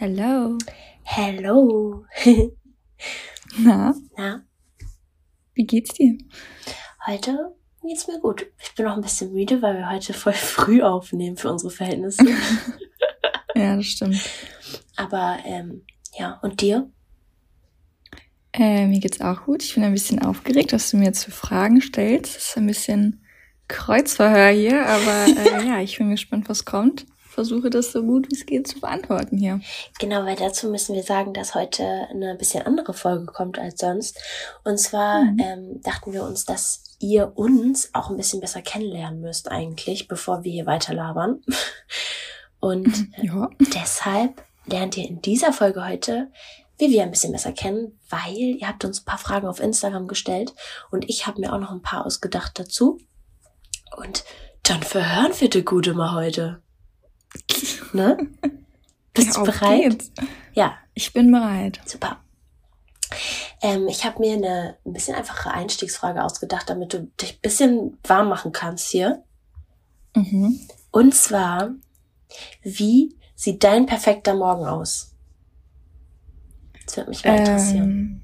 Hello. Hello. Na, Na, wie geht's dir? heute geht's mir gut. Ich bin noch ein bisschen müde, weil wir heute voll früh aufnehmen für unsere Verhältnisse. Ja, das stimmt. Aber ähm, ja, und dir? Äh, mir geht's auch gut. Ich bin ein bisschen aufgeregt, was du mir jetzt für Fragen stellst. Das ist ein bisschen Kreuzverhör hier, aber äh, ja, ich bin gespannt, was kommt. Versuche das so gut wie es geht zu beantworten hier. Genau, weil dazu müssen wir sagen, dass heute eine bisschen andere Folge kommt als sonst. Und zwar Mhm. ähm, dachten wir uns, dass ihr uns auch ein bisschen besser kennenlernen müsst eigentlich, bevor wir hier weiter labern. Und Ja. deshalb lernt ihr in dieser Folge heute Vivi ein bisschen besser kennen, weil ihr habt uns ein paar Fragen auf Instagram gestellt und ich habe mir auch noch ein paar ausgedacht dazu. Und dann verhören wir die Gute mal heute. Ne? Bist du Auf bereit? geht's. Ja, Ich bin bereit. super. Ähm, ich habe mir eine ein bisschen einfache Einstiegsfrage ausgedacht, damit du dich ein bisschen warm machen kannst hier. Mhm. Und zwar, wie sieht dein perfekter Morgen aus? Das würde mich mal interessieren. Ähm,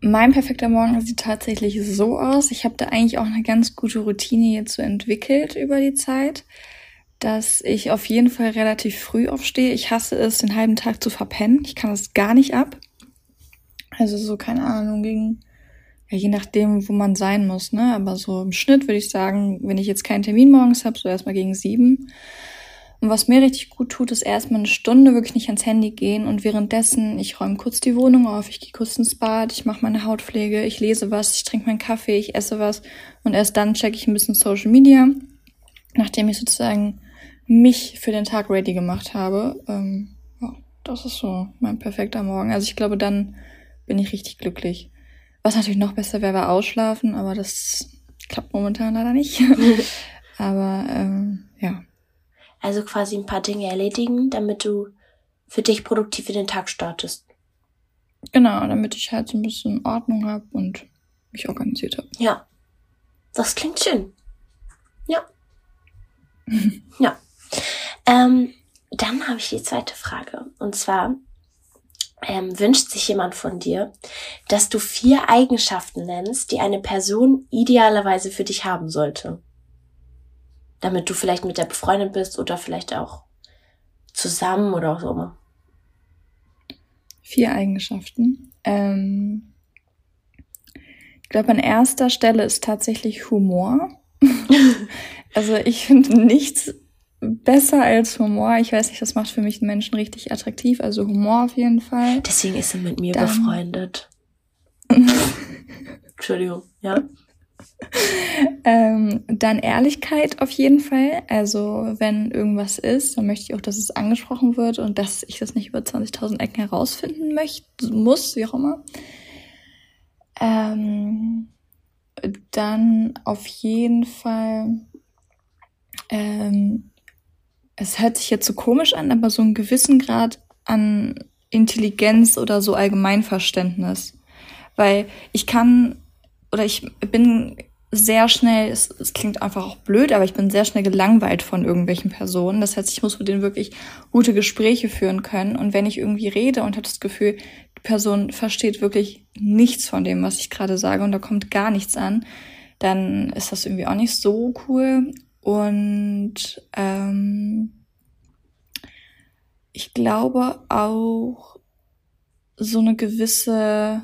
mein perfekter Morgen sieht tatsächlich so aus. Ich habe da eigentlich auch eine ganz gute Routine jetzt so entwickelt über die Zeit, dass ich auf jeden Fall relativ früh aufstehe. Ich hasse es, den halben Tag zu verpennen. Ich kann das gar nicht ab. Also so, keine Ahnung, gegen, ja, je nachdem, wo man sein muss, ne? Aber so im Schnitt würde ich sagen, wenn ich jetzt keinen Termin morgens habe, so erstmal gegen sieben. Und was mir richtig gut tut, ist erstmal eine Stunde wirklich nicht ans Handy gehen und währenddessen, ich räume kurz die Wohnung auf, ich gehe kurz ins Bad, ich mache meine Hautpflege, ich lese was, ich trinke meinen Kaffee, ich esse was und erst dann checke ich ein bisschen Social Media, nachdem ich sozusagen mich für den Tag ready gemacht habe. Ähm, ja, das ist so mein perfekter Morgen. Also ich glaube, dann bin ich richtig glücklich. Was natürlich noch besser wäre, war ausschlafen, aber das klappt momentan leider nicht. aber ähm, ja. Also quasi ein paar Dinge erledigen, damit du für dich produktiv in den Tag startest. Genau, damit ich halt so ein bisschen Ordnung habe und mich organisiert habe. Ja, das klingt schön. Ja. ja. Ähm, dann habe ich die zweite Frage. Und zwar ähm, wünscht sich jemand von dir, dass du vier Eigenschaften nennst, die eine Person idealerweise für dich haben sollte. Damit du vielleicht mit der befreundet bist oder vielleicht auch zusammen oder so immer. Vier Eigenschaften. Ähm, ich glaube, an erster Stelle ist tatsächlich Humor. also ich finde nichts besser als Humor. Ich weiß nicht, das macht für mich einen Menschen richtig attraktiv. Also Humor auf jeden Fall. Deswegen ist er mit mir Dann- befreundet. Entschuldigung, ja? Ähm, dann Ehrlichkeit auf jeden Fall. Also wenn irgendwas ist, dann möchte ich auch, dass es angesprochen wird und dass ich das nicht über 20.000 Ecken herausfinden möchte, muss, wie auch immer. Ähm, dann auf jeden Fall, ähm, es hört sich jetzt so komisch an, aber so einen gewissen Grad an Intelligenz oder so Allgemeinverständnis. Weil ich kann oder ich bin sehr schnell, es, es klingt einfach auch blöd, aber ich bin sehr schnell gelangweilt von irgendwelchen Personen. Das heißt, ich muss mit denen wirklich gute Gespräche führen können. Und wenn ich irgendwie rede und habe das Gefühl, die Person versteht wirklich nichts von dem, was ich gerade sage und da kommt gar nichts an, dann ist das irgendwie auch nicht so cool. Und ähm, ich glaube auch so eine gewisse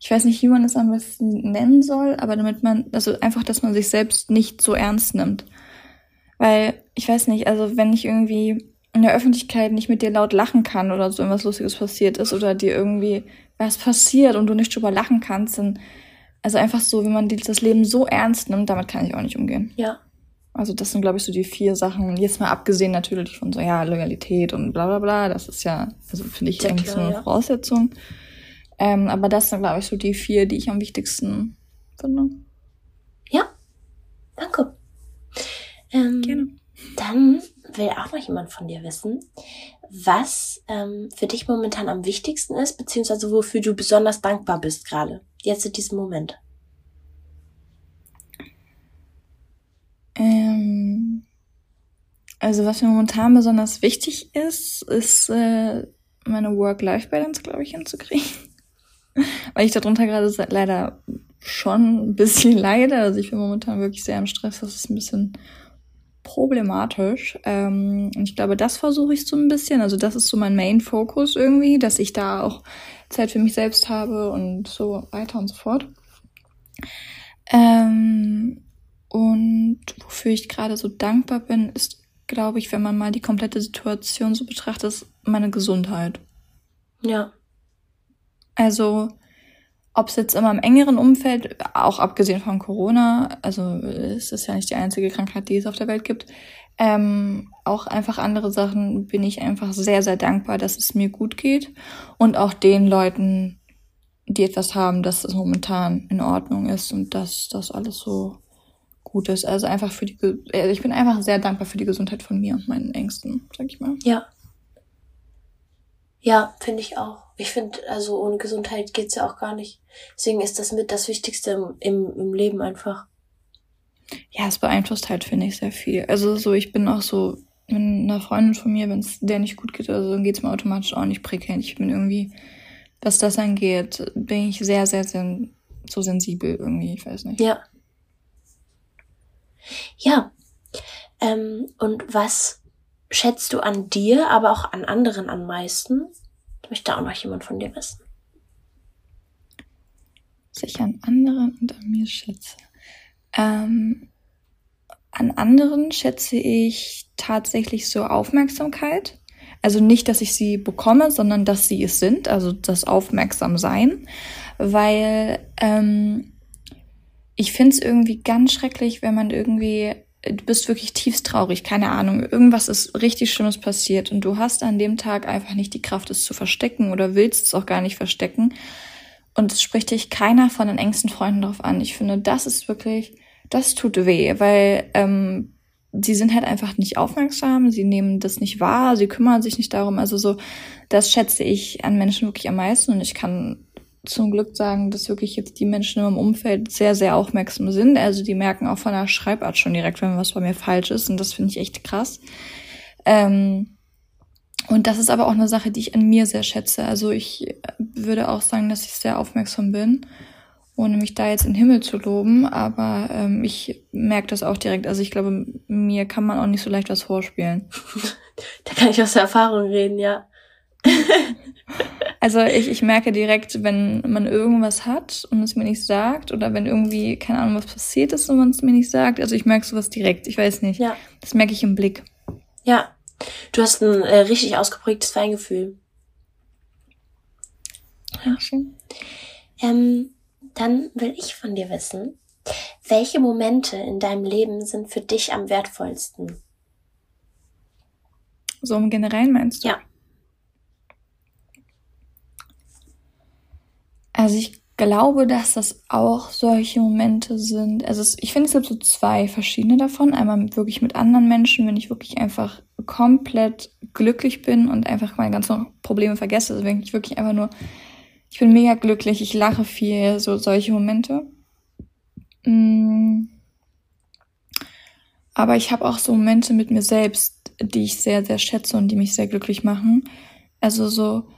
ich weiß nicht, wie man es am besten nennen soll, aber damit man, also einfach, dass man sich selbst nicht so ernst nimmt. Weil, ich weiß nicht, also wenn ich irgendwie in der Öffentlichkeit nicht mit dir laut lachen kann oder so irgendwas Lustiges passiert ist oder dir irgendwie was passiert und du nicht drüber lachen kannst, dann, also einfach so, wenn man das Leben so ernst nimmt, damit kann ich auch nicht umgehen. Ja. Also das sind, glaube ich, so die vier Sachen. Jetzt mal abgesehen natürlich von so, ja, Loyalität und bla bla bla. Das ist ja, also finde ich Sehr eigentlich klar, so eine ja. Voraussetzung. Ähm, aber das sind, glaube ich, so die vier, die ich am wichtigsten finde. Ja, danke. Ähm, Gerne. Dann will auch noch jemand von dir wissen, was ähm, für dich momentan am wichtigsten ist, beziehungsweise wofür du besonders dankbar bist gerade, jetzt in diesem Moment. Ähm, Also was mir momentan besonders wichtig ist, ist äh, meine Work-Life-Balance, glaube ich, hinzukriegen. Weil ich darunter gerade leider schon ein bisschen leide. Also ich bin momentan wirklich sehr im Stress. Das ist ein bisschen problematisch. Ähm, und ich glaube, das versuche ich so ein bisschen. Also das ist so mein Main-Focus irgendwie, dass ich da auch Zeit für mich selbst habe und so weiter und so fort. Ähm, und wofür ich gerade so dankbar bin, ist, glaube ich, wenn man mal die komplette Situation so betrachtet, ist meine Gesundheit. Ja. Also, ob es jetzt immer im engeren Umfeld, auch abgesehen von Corona, also es ist ja nicht die einzige Krankheit, die es auf der Welt gibt, ähm, auch einfach andere Sachen bin ich einfach sehr, sehr dankbar, dass es mir gut geht und auch den Leuten, die etwas haben, dass es momentan in Ordnung ist und dass das alles so gut ist. Also einfach für die, also ich bin einfach sehr dankbar für die Gesundheit von mir und meinen Ängsten, sag ich mal. Ja. Ja, finde ich auch. Ich finde, also ohne Gesundheit geht's ja auch gar nicht. Deswegen ist das mit das Wichtigste im, im, im Leben einfach. Ja, es beeinflusst halt, finde ich, sehr viel. Also so, ich bin auch so, mit einer Freundin von mir, wenn es der nicht gut geht oder so, dann geht's mir automatisch auch nicht prickelnd. Ich bin irgendwie, was das angeht, bin ich sehr, sehr, sehr so sensibel irgendwie, ich weiß nicht. Ja. Ja. Ähm, und was schätzt du an dir, aber auch an anderen am meisten? Ich möchte auch noch jemand von dir wissen. Was ich an anderen und an mir schätze. Ähm, an anderen schätze ich tatsächlich so Aufmerksamkeit. Also nicht, dass ich sie bekomme, sondern dass sie es sind, also das Aufmerksamsein. Weil ähm, ich finde es irgendwie ganz schrecklich, wenn man irgendwie, du bist wirklich tiefst traurig, keine Ahnung, irgendwas ist richtig Schlimmes passiert und du hast an dem Tag einfach nicht die Kraft, es zu verstecken oder willst es auch gar nicht verstecken. Und es spricht dich keiner von den engsten Freunden darauf an. Ich finde, das ist wirklich, das tut weh, weil ähm, sie sind halt einfach nicht aufmerksam, sie nehmen das nicht wahr, sie kümmern sich nicht darum. Also so, das schätze ich an Menschen wirklich am meisten und ich kann zum Glück sagen, dass wirklich jetzt die Menschen im Umfeld sehr, sehr aufmerksam sind. Also die merken auch von der Schreibart schon direkt, wenn was bei mir falsch ist. Und das finde ich echt krass. Ähm, und das ist aber auch eine Sache, die ich an mir sehr schätze. Also ich würde auch sagen, dass ich sehr aufmerksam bin, ohne mich da jetzt in den Himmel zu loben. Aber ähm, ich merke das auch direkt. Also ich glaube, mir kann man auch nicht so leicht was vorspielen. da kann ich aus der Erfahrung reden, ja. Also ich, ich merke direkt, wenn man irgendwas hat und es mir nicht sagt oder wenn irgendwie, keine Ahnung, was passiert ist und man es mir nicht sagt. Also ich merke sowas direkt. Ich weiß nicht. Ja. Das merke ich im Blick. Ja. Du hast ein äh, richtig ausgeprägtes Feingefühl. Ja, schön. Ähm, dann will ich von dir wissen, welche Momente in deinem Leben sind für dich am wertvollsten? So im Generellen meinst du? Ja. Also ich glaube, dass das auch solche Momente sind. Also es, ich finde, es gibt so zwei verschiedene davon. Einmal wirklich mit anderen Menschen, wenn ich wirklich einfach komplett glücklich bin und einfach meine ganzen Probleme vergesse. Also wenn ich wirklich einfach nur, ich bin mega glücklich, ich lache viel, so solche Momente. Mm. Aber ich habe auch so Momente mit mir selbst, die ich sehr, sehr schätze und die mich sehr glücklich machen. Also so,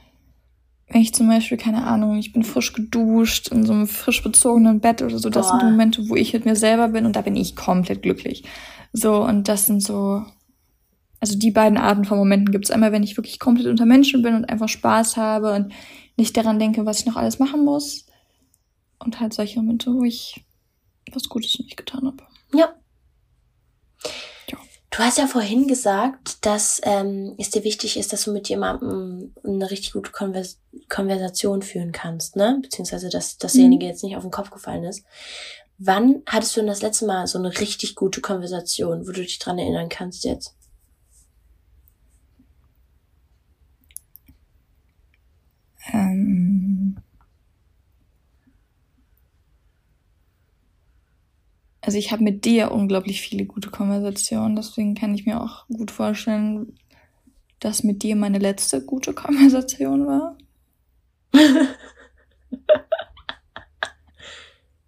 wenn ich zum Beispiel, keine Ahnung, ich bin frisch geduscht in so einem frisch bezogenen Bett oder so, das Boah. sind Momente, wo ich mit mir selber bin und da bin ich komplett glücklich. So, und das sind so, also die beiden Arten von Momenten gibt es einmal, wenn ich wirklich komplett unter Menschen bin und einfach Spaß habe und nicht daran denke, was ich noch alles machen muss. Und halt solche Momente, wo ich was Gutes für mich getan habe. Ja. Du hast ja vorhin gesagt, dass ähm, es dir wichtig ist, dass du mit jemandem eine richtig gute Konvers Konversation führen kannst, ne? Beziehungsweise, dass dasjenige mhm. jetzt nicht auf den Kopf gefallen ist. Wann hattest du denn das letzte Mal so eine richtig gute Konversation, wo du dich dran erinnern kannst jetzt? Ähm also ich habe mit dir unglaublich viele gute Konversationen, deswegen kann ich mir auch gut vorstellen, dass mit dir meine letzte gute Konversation war.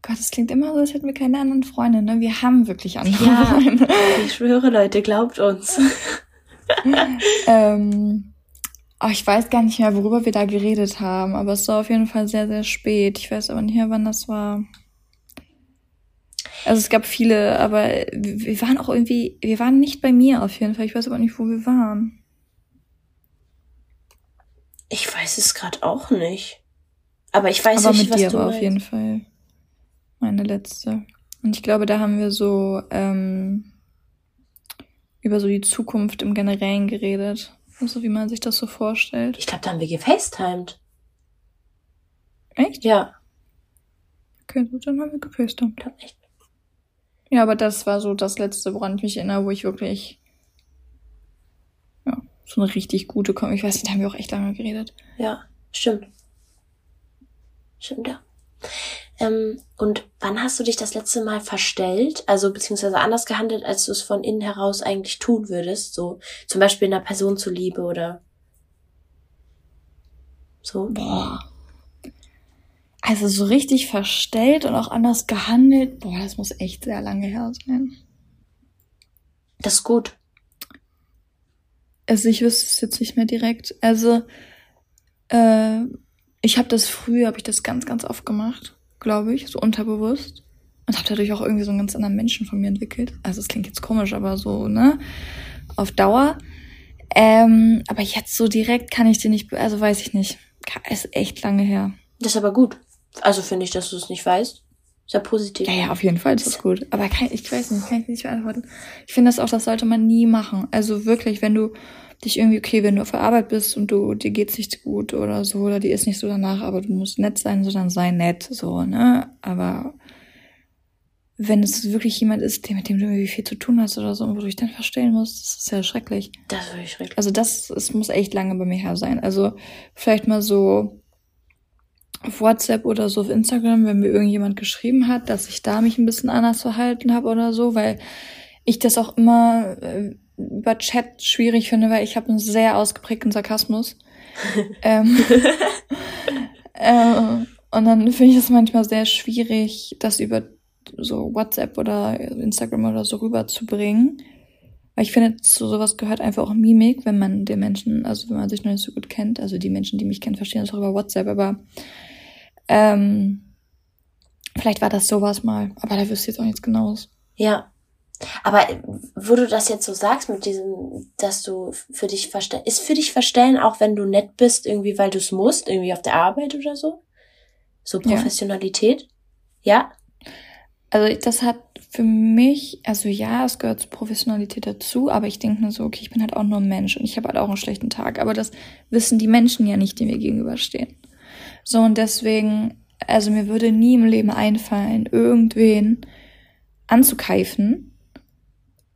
Gott, das klingt immer so, als hätten wir keine anderen Freunde, ne? Wir haben wirklich andere Ja, Freunde. ich schwöre, Leute, glaubt uns. ähm, oh, ich weiß gar nicht mehr, worüber wir da geredet haben, aber es war auf jeden Fall sehr, sehr spät. Ich weiß aber nicht mehr, wann das war. Also es gab viele, aber wir waren auch irgendwie, wir waren nicht bei mir auf jeden Fall. Ich weiß aber nicht, wo wir waren. Ich weiß es gerade auch nicht. Aber ich weiß aber nicht, mit was dir du war auf jeden Fall meine letzte. Und ich glaube, da haben wir so ähm, über so die Zukunft im Generellen geredet. Also wie man sich das so vorstellt. Ich glaube, da haben wir gefacetimed. Echt? Ja, Okay, gut, dann haben wir gefacetimed. ich glaube echt. Ja, aber das war so das letzte, woran ich mich erinnere, wo ich wirklich ja, so eine richtig gute Kom Ich weiß nicht, da haben wir auch echt lange geredet. Ja, stimmt. Stimmt, ja. Ähm, und wann hast du dich das letzte Mal verstellt, also beziehungsweise anders gehandelt, als du es von innen heraus eigentlich tun würdest? So zum Beispiel einer Person zuliebe oder so? Boah. Also so richtig verstellt und auch anders gehandelt. Boah, das muss echt sehr lange her sein. Das ist gut. Also ich wüsste es jetzt nicht mehr direkt. Also äh, ich habe das früher, habe ich das ganz, ganz oft gemacht, glaube ich, so unterbewusst. Und habe dadurch auch irgendwie so einen ganz anderen Menschen von mir entwickelt. Also es klingt jetzt komisch, aber so, ne? Auf Dauer. Ähm, aber jetzt so direkt kann ich dir nicht, also weiß ich nicht. Ist echt lange her. Das ist aber gut. Also finde ich, dass du es nicht weißt. Ist ja positiv. Ja, ja, auf jeden Fall ist das gut. Aber kann, ich weiß nicht, kann ich nicht beantworten. Ich finde das auch, das sollte man nie machen. Also wirklich, wenn du dich irgendwie, okay, wenn du auf der Arbeit bist und du, dir geht's nicht gut oder so, oder dir ist nicht so danach, aber du musst nett sein, so dann sei nett, so, ne? Aber wenn es wirklich jemand ist, der, mit dem du irgendwie viel zu tun hast oder so, und wo du dich dann verstellen musst, das ist ja schrecklich. Das ist wirklich schrecklich. Also das, es muss echt lange bei mir her sein. Also vielleicht mal so auf WhatsApp oder so auf Instagram, wenn mir irgendjemand geschrieben hat, dass ich da mich ein bisschen anders verhalten habe oder so, weil ich das auch immer äh, über Chat schwierig finde, weil ich habe einen sehr ausgeprägten Sarkasmus. ähm, äh, und dann finde ich es manchmal sehr schwierig, das über so WhatsApp oder Instagram oder so rüberzubringen. Weil ich finde, zu sowas gehört einfach auch Mimik, wenn man den Menschen, also wenn man sich noch nicht so gut kennt. Also die Menschen, die mich kennen, verstehen das auch über WhatsApp, aber ähm, vielleicht war das sowas mal. Aber da wüsste ich jetzt auch nichts genaues. Ja. Aber wo du das jetzt so sagst mit diesem, dass du für dich verstellen, ist für dich verstellen auch, wenn du nett bist, irgendwie, weil du es musst, irgendwie auf der Arbeit oder so? So Ja. Professionalität? Ja? Also das hat für mich, also ja, es gehört zur Professionalität dazu, aber ich denke nur so, okay, ich bin halt auch nur ein Mensch und ich habe halt auch einen schlechten Tag. Aber das wissen die Menschen ja nicht, die mir gegenüberstehen. So und deswegen, also mir würde nie im Leben einfallen, irgendwen anzukeifen,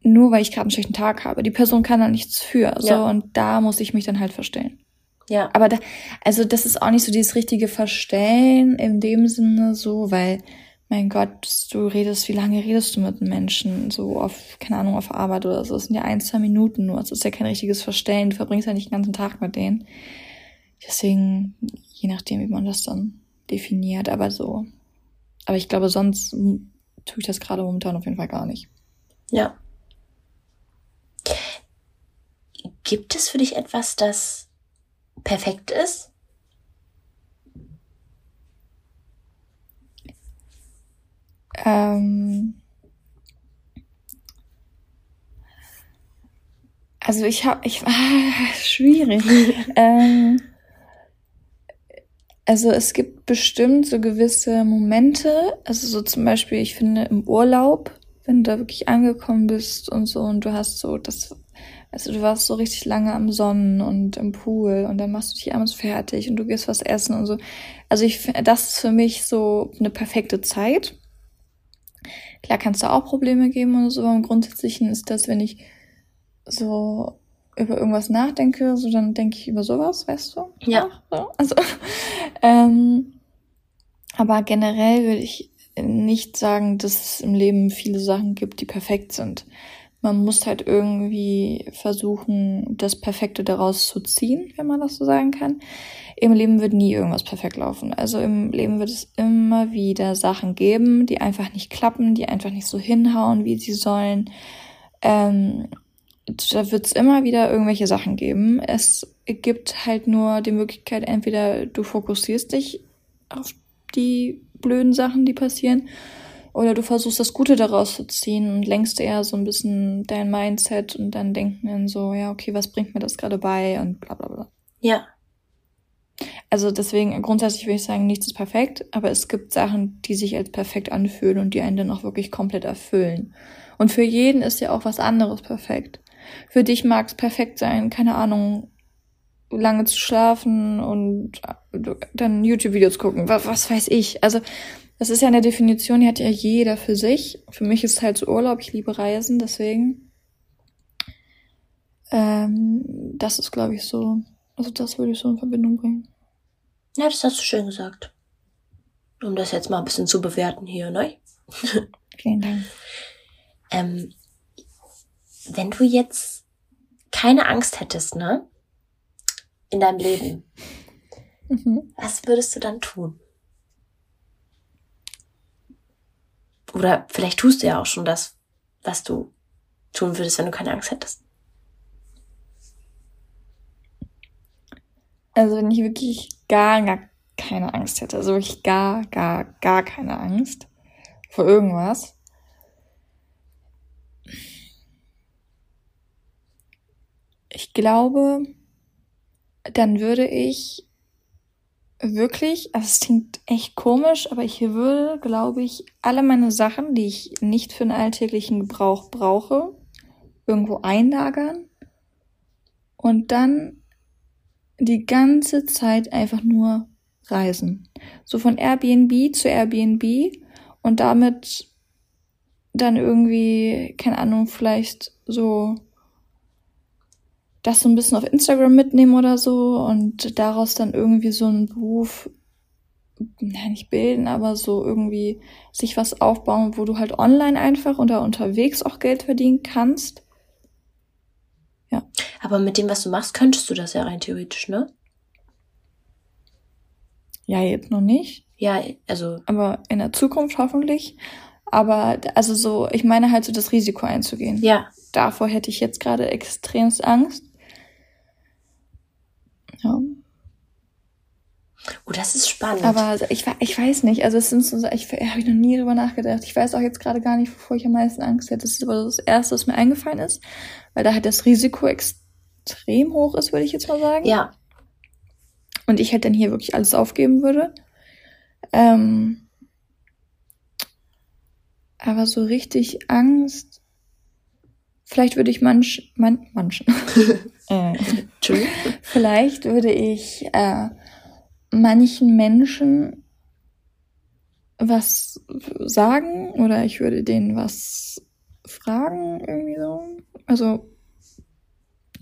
nur weil ich gerade einen schlechten Tag habe. Die Person kann da nichts für. So Ja. und da muss ich mich dann halt verstellen. Ja. Aber da, also das ist auch nicht so dieses richtige Verstellen in dem Sinne so, weil, mein Gott, du redest, wie lange redest du mit einem Menschen? So auf, keine Ahnung, auf Arbeit oder so. Das sind ja ein, zwei Minuten nur. Es ist ja kein richtiges Verstellen. Du verbringst ja nicht den ganzen Tag mit denen. Deswegen, je nachdem, wie man das dann definiert, aber so. Aber ich glaube, sonst tue ich das gerade momentan auf jeden Fall gar nicht. Ja. Gibt es für dich etwas, das perfekt ist? Ähm, also ich habe, ich ah, schwierig. ähm, also es gibt bestimmt so gewisse Momente, also so zum Beispiel, ich finde im Urlaub, wenn du da wirklich angekommen bist und so und du hast so das, also du warst so richtig lange am Sonnen und im Pool und dann machst du dich abends fertig und du gehst was essen und so. Also ich das ist für mich so eine perfekte Zeit. Klar kannst du auch Probleme geben oder so, aber im Grundsätzlichen ist das, wenn ich so über irgendwas nachdenke, so dann denke ich über sowas, weißt du? Ja. So, also, ähm, aber generell würde ich nicht sagen, dass es im Leben viele Sachen gibt, die perfekt sind. man muss halt irgendwie versuchen, das Perfekte daraus zu ziehen, wenn man das so sagen kann. Im Leben wird nie irgendwas perfekt laufen. Also im Leben wird es immer wieder Sachen geben, die einfach nicht klappen, die einfach nicht so hinhauen, wie sie sollen. Ähm, da wird es immer wieder irgendwelche Sachen geben. Es gibt halt nur die Möglichkeit, entweder du fokussierst dich auf die blöden Sachen, die passieren, oder du versuchst das Gute daraus zu ziehen und lenkst eher so ein bisschen dein Mindset und dein Denken in so, ja, okay, was bringt mir das gerade bei und bla bla bla. Ja. Also deswegen, grundsätzlich würde ich sagen, nichts ist perfekt, aber es gibt Sachen, die sich als perfekt anfühlen und die einen dann auch wirklich komplett erfüllen. Und für jeden ist ja auch was anderes perfekt. Für dich mag es perfekt sein, keine Ahnung, lange zu schlafen und dann YouTube-Videos gucken, was, was weiß ich. Also das ist ja eine Definition, die hat ja jeder für sich. Für mich ist es halt so Urlaub, ich liebe Reisen, deswegen. Ähm, das ist, glaube ich, so. Also das würde ich so in Verbindung bringen. Ja, das hast du schön gesagt. Um das jetzt mal ein bisschen zu bewerten hier, ne? Vielen Dank. Ähm, wenn du jetzt keine Angst hättest, ne? In deinem Leben, mhm. was würdest du dann tun? Oder vielleicht tust du ja auch schon das, was du tun würdest, wenn du keine Angst hättest. Also wenn ich wirklich gar, gar keine Angst hätte, also wirklich gar, gar, gar keine Angst vor irgendwas. Ich glaube, dann würde ich wirklich, also es klingt echt komisch, aber ich würde, glaube ich, alle meine Sachen, die ich nicht für den alltäglichen Gebrauch brauche, irgendwo einlagern und dann die ganze Zeit einfach nur reisen. So von Airbnb zu Airbnb und damit dann irgendwie, keine Ahnung, vielleicht so das so ein bisschen auf Instagram mitnehmen oder so und daraus dann irgendwie so einen Beruf, nein, nicht bilden, aber so irgendwie sich was aufbauen, wo du halt online einfach oder unterwegs auch Geld verdienen kannst. Ja. Aber mit dem, was du machst, könntest du das ja rein theoretisch, ne? Ja, jetzt noch nicht. Ja, also. Aber in der Zukunft hoffentlich. Aber also so, ich meine halt so das Risiko einzugehen. Ja. Davor hätte ich jetzt gerade extremst Angst. Ja. Oh, das ist spannend. Aber ich, ich weiß nicht, also es sind so, ich habe ich noch nie drüber nachgedacht. Ich weiß auch jetzt gerade gar nicht, wovor ich am meisten Angst hätte. Das ist aber das Erste, was mir eingefallen ist, weil da halt das Risiko extrem hoch ist, würde ich jetzt mal sagen. Ja. Und ich halt dann hier wirklich alles aufgeben würde. Ähm, aber so richtig Angst. Vielleicht würde ich manch, man, manchen. äh, vielleicht würde ich äh, manchen Menschen was sagen oder ich würde denen was fragen, irgendwie so. Also,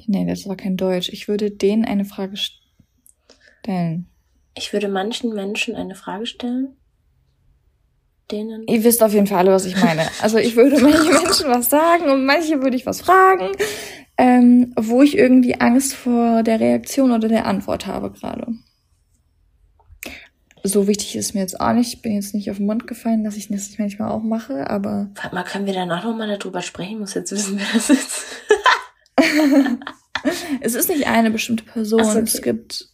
nee, das war kein Deutsch. Ich würde denen eine Frage stellen. Ich würde manchen Menschen eine Frage stellen? Denen? Ihr wisst auf jeden Fall alle, was ich meine. Also ich würde manchen Menschen was sagen und manche würde ich was fragen, ähm, wo ich irgendwie Angst vor der Reaktion oder der Antwort habe gerade so wichtig ist mir jetzt auch nicht. Ich bin jetzt nicht auf den Mund gefallen, dass ich das manchmal auch mache, aber. Warte mal, können wir danach nochmal darüber sprechen? Ich muss jetzt wissen, wer das ist. es ist nicht eine bestimmte Person. So, okay. Es gibt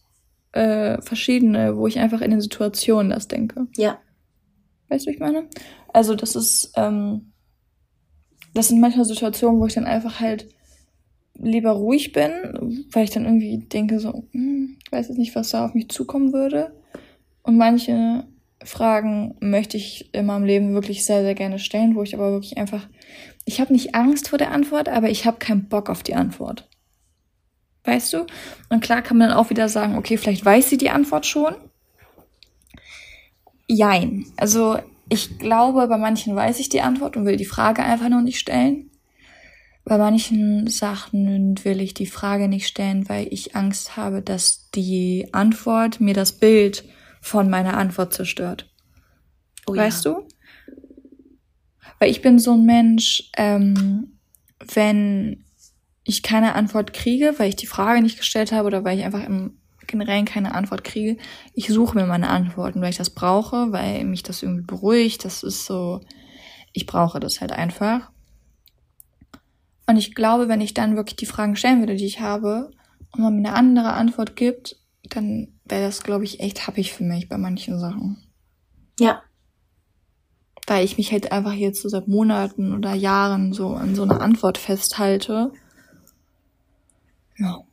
äh, verschiedene, wo ich einfach in den Situationen das denke. Ja. Weißt du, wie ich meine? Also das ist, ähm, das sind manchmal Situationen, wo ich dann einfach halt lieber ruhig bin, weil ich dann irgendwie denke so, hm, ich weiß jetzt nicht, was da auf mich zukommen würde. Und manche Fragen möchte ich in meinem Leben wirklich sehr, sehr gerne stellen, wo ich aber wirklich einfach, ich habe nicht Angst vor der Antwort, aber ich habe keinen Bock auf die Antwort. Weißt du? Und klar kann man dann auch wieder sagen, okay, vielleicht weiß sie die Antwort schon. Jein. Also ich glaube, bei manchen weiß ich die Antwort und will die Frage einfach noch nicht stellen. Bei manchen Sachen will ich die Frage nicht stellen, weil ich Angst habe, dass die Antwort mir das Bild von meiner Antwort zerstört. Oh, weißt ja. du? Weil ich bin so ein Mensch, ähm, wenn ich keine Antwort kriege, weil ich die Frage nicht gestellt habe oder weil ich einfach im Generellen keine Antwort kriege, ich suche mir meine Antworten, weil ich das brauche, weil mich das irgendwie beruhigt. Das ist so, ich brauche das halt einfach. Und ich glaube, wenn ich dann wirklich die Fragen stellen würde, die ich habe, und man mir eine andere Antwort gibt, dann wäre das, glaube ich, echt happig für mich bei manchen Sachen. Ja. Weil ich mich halt einfach jetzt so seit Monaten oder Jahren so an so einer Antwort festhalte. Ja.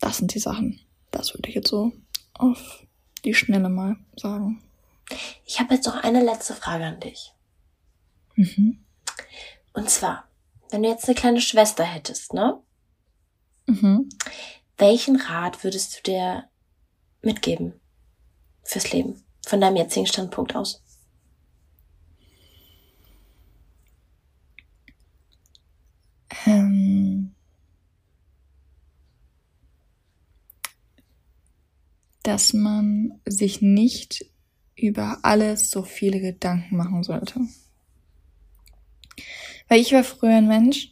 Das sind die Sachen. Das würde ich jetzt so auf die Schnelle mal sagen. Ich habe jetzt noch eine letzte Frage an dich. Mhm. Und zwar, wenn du jetzt eine kleine Schwester hättest, ne? Mhm. Welchen Rat würdest du dir mitgeben fürs Leben von deinem jetzigen Standpunkt aus? Ähm, dass man sich nicht über alles so viele Gedanken machen sollte. Weil ich war früher ein Mensch,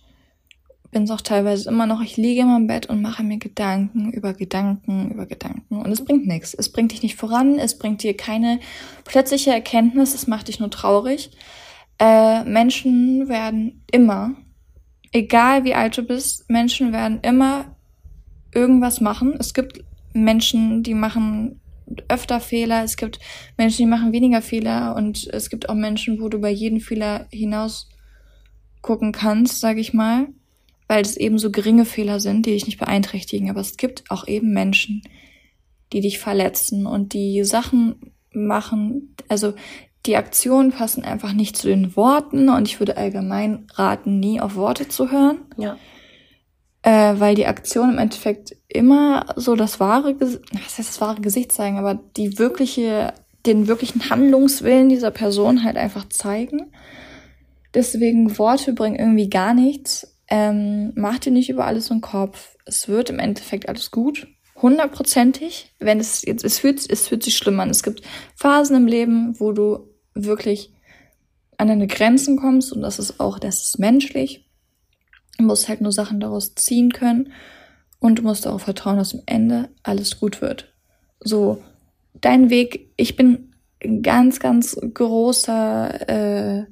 bin es auch teilweise immer noch, ich liege immer im Bett und mache mir Gedanken über Gedanken über Gedanken. Und es bringt nichts. Es bringt dich nicht voran, es bringt dir keine plötzliche Erkenntnis, es macht dich nur traurig. Äh, Menschen werden immer, egal wie alt du bist, Menschen werden immer irgendwas machen. Es gibt Menschen, die machen öfter Fehler, es gibt Menschen, die machen weniger Fehler und es gibt auch Menschen, wo du bei jedem Fehler hinaus gucken kannst, sag ich mal weil es eben so geringe Fehler sind, die dich nicht beeinträchtigen. Aber es gibt auch eben Menschen, die dich verletzen und die Sachen machen, also die Aktionen passen einfach nicht zu den Worten und ich würde allgemein raten, nie auf Worte zu hören. Ja. Äh, weil die Aktionen im Endeffekt immer so das wahre, was heißt das wahre Gesicht zeigen, aber die wirkliche, den wirklichen Handlungswillen dieser Person halt einfach zeigen. Deswegen Worte bringen irgendwie gar nichts. Ähm, mach dir nicht über alles im Kopf. Es wird im Endeffekt alles gut. Hundertprozentig. Wenn es jetzt, es fühlt, es fühlt sich schlimm an. Es gibt Phasen im Leben, wo du wirklich an deine Grenzen kommst und das ist auch, das ist menschlich. Du musst halt nur Sachen daraus ziehen können und du musst darauf vertrauen, dass am Ende alles gut wird. So, dein Weg, ich bin ein ganz, ganz großer äh,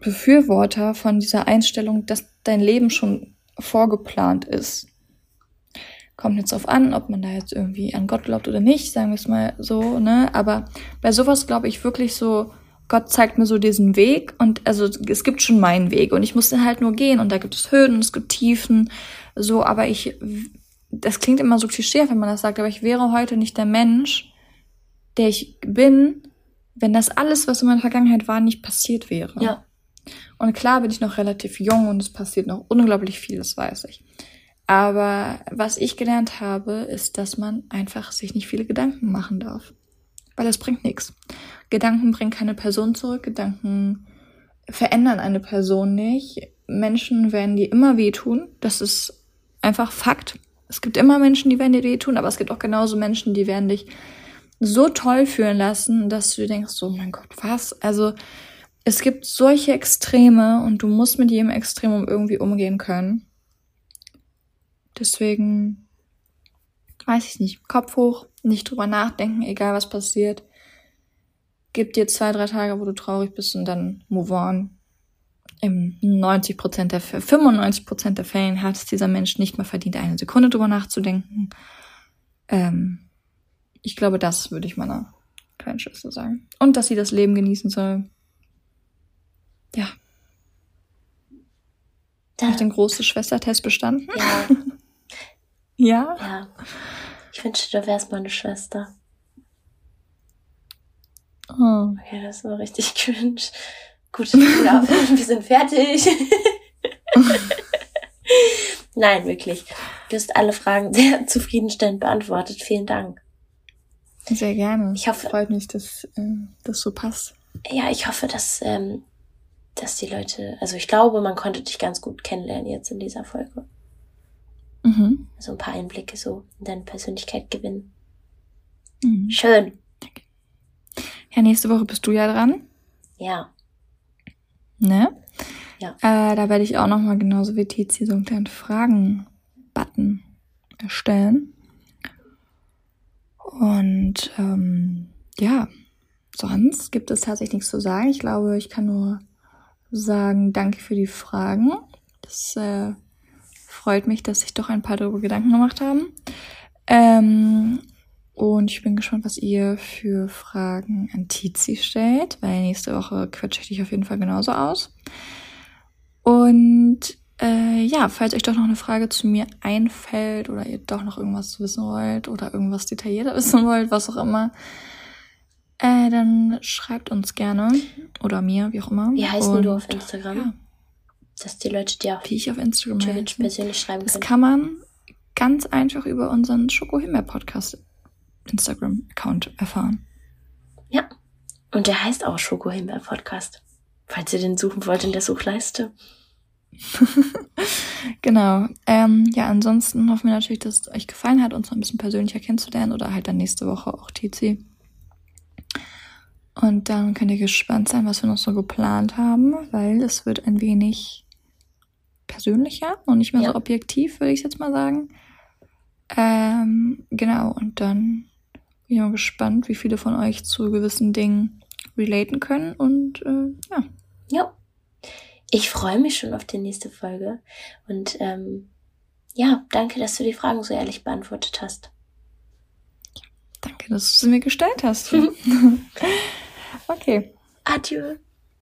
Befürworter von dieser Einstellung, dass dein Leben schon vorgeplant ist. Kommt jetzt auf an, ob man da jetzt irgendwie an Gott glaubt oder nicht, sagen wir es mal so, ne? Aber bei sowas glaube ich wirklich so, Gott zeigt mir so diesen Weg und also es gibt schon meinen Weg und ich muss den halt nur gehen und da gibt es Höhen es gibt Tiefen, so, aber ich, das klingt immer so klischee, wenn man das sagt, aber ich wäre heute nicht der Mensch, der ich bin, wenn das alles, was in meiner Vergangenheit war, nicht passiert wäre. Ja. Und klar bin ich noch relativ jung und es passiert noch unglaublich viel, das weiß ich. Aber was ich gelernt habe, ist, dass man einfach sich nicht viele Gedanken machen darf. Weil das bringt nichts. Gedanken bringen keine Person zurück, Gedanken verändern eine Person nicht. Menschen werden dir immer wehtun. Das ist einfach Fakt. Es gibt immer Menschen, die werden dir wehtun, aber es gibt auch genauso Menschen, die werden dich so toll fühlen lassen, dass du denkst, so mein Gott, was? Also es gibt solche Extreme und du musst mit jedem Extremum irgendwie umgehen können. Deswegen weiß ich nicht. Kopf hoch, nicht drüber nachdenken, egal was passiert. Gib dir zwei, drei Tage, wo du traurig bist und dann move on. Im 90% der Fälle, 95% der Fällen hat es dieser Mensch nicht mal verdient, eine Sekunde drüber nachzudenken. Ähm, ich glaube, das würde ich meiner kleinen Schwester sagen. Und dass sie das Leben genießen soll. Ja. Da. Hast du den großen Schwestertest bestanden? Ja. ja? Ja. Ich wünschte, du wärst meine Schwester. Oh. Okay, das war richtig cringe. Gut, ja, wir sind fertig. Nein, wirklich. Du hast alle Fragen sehr zufriedenstellend beantwortet. Vielen Dank. Sehr gerne. Ich hoffe, freut mich, dass äh, das so passt. Ja, ich hoffe, dass ähm, dass die Leute, also ich glaube, man konnte dich ganz gut kennenlernen jetzt in dieser Folge. Mhm. So ein paar Einblicke so in deine Persönlichkeit gewinnen. Mhm. Schön. Ja, nächste Woche bist du ja dran. Ja. Ne? Ja. Äh, da werde ich auch nochmal genauso wie Tizi so einen kleinen Fragen-Button erstellen. Und ähm, ja, sonst gibt es tatsächlich nichts zu sagen. Ich glaube, ich kann nur sagen, danke für die Fragen. Das äh, freut mich, dass sich doch ein paar darüber Gedanken gemacht haben. Ähm, und ich bin gespannt, was ihr für Fragen an Tizi stellt, weil nächste Woche quetsche ich dich auf jeden Fall genauso aus. Und äh, ja, falls euch doch noch eine Frage zu mir einfällt oder ihr doch noch irgendwas wissen wollt oder irgendwas detaillierter wissen wollt, was auch immer, äh, dann schreibt uns gerne oder mir, wie auch immer. Wie heißt Und, du auf Instagram? Ja. Dass die Leute dir auch wie ich auf Instagram persönlich schreiben das können. Das kann man ganz einfach über unseren Schoko-Himbeer-Podcast Instagram-Account erfahren. Ja. Und der heißt auch Schoko-Himbeer-Podcast. Falls ihr den suchen wollt in der Suchleiste. genau. Ähm, ja, ansonsten hoffen wir natürlich, dass es euch gefallen hat, uns noch ein bisschen persönlicher kennenzulernen oder halt dann nächste Woche auch TC. Und dann könnt ihr gespannt sein, was wir noch so geplant haben, weil es wird ein wenig persönlicher und nicht mehr ja. so objektiv, würde ich jetzt mal sagen. Ähm, genau, und dann bin ich mal gespannt, wie viele von euch zu gewissen Dingen relaten können und äh, ja. Ja. Ich freue mich schon auf die nächste Folge und ähm, ja, danke, dass du die Fragen so ehrlich beantwortet hast. Danke, dass du sie mir gestellt hast. okay. Adieu.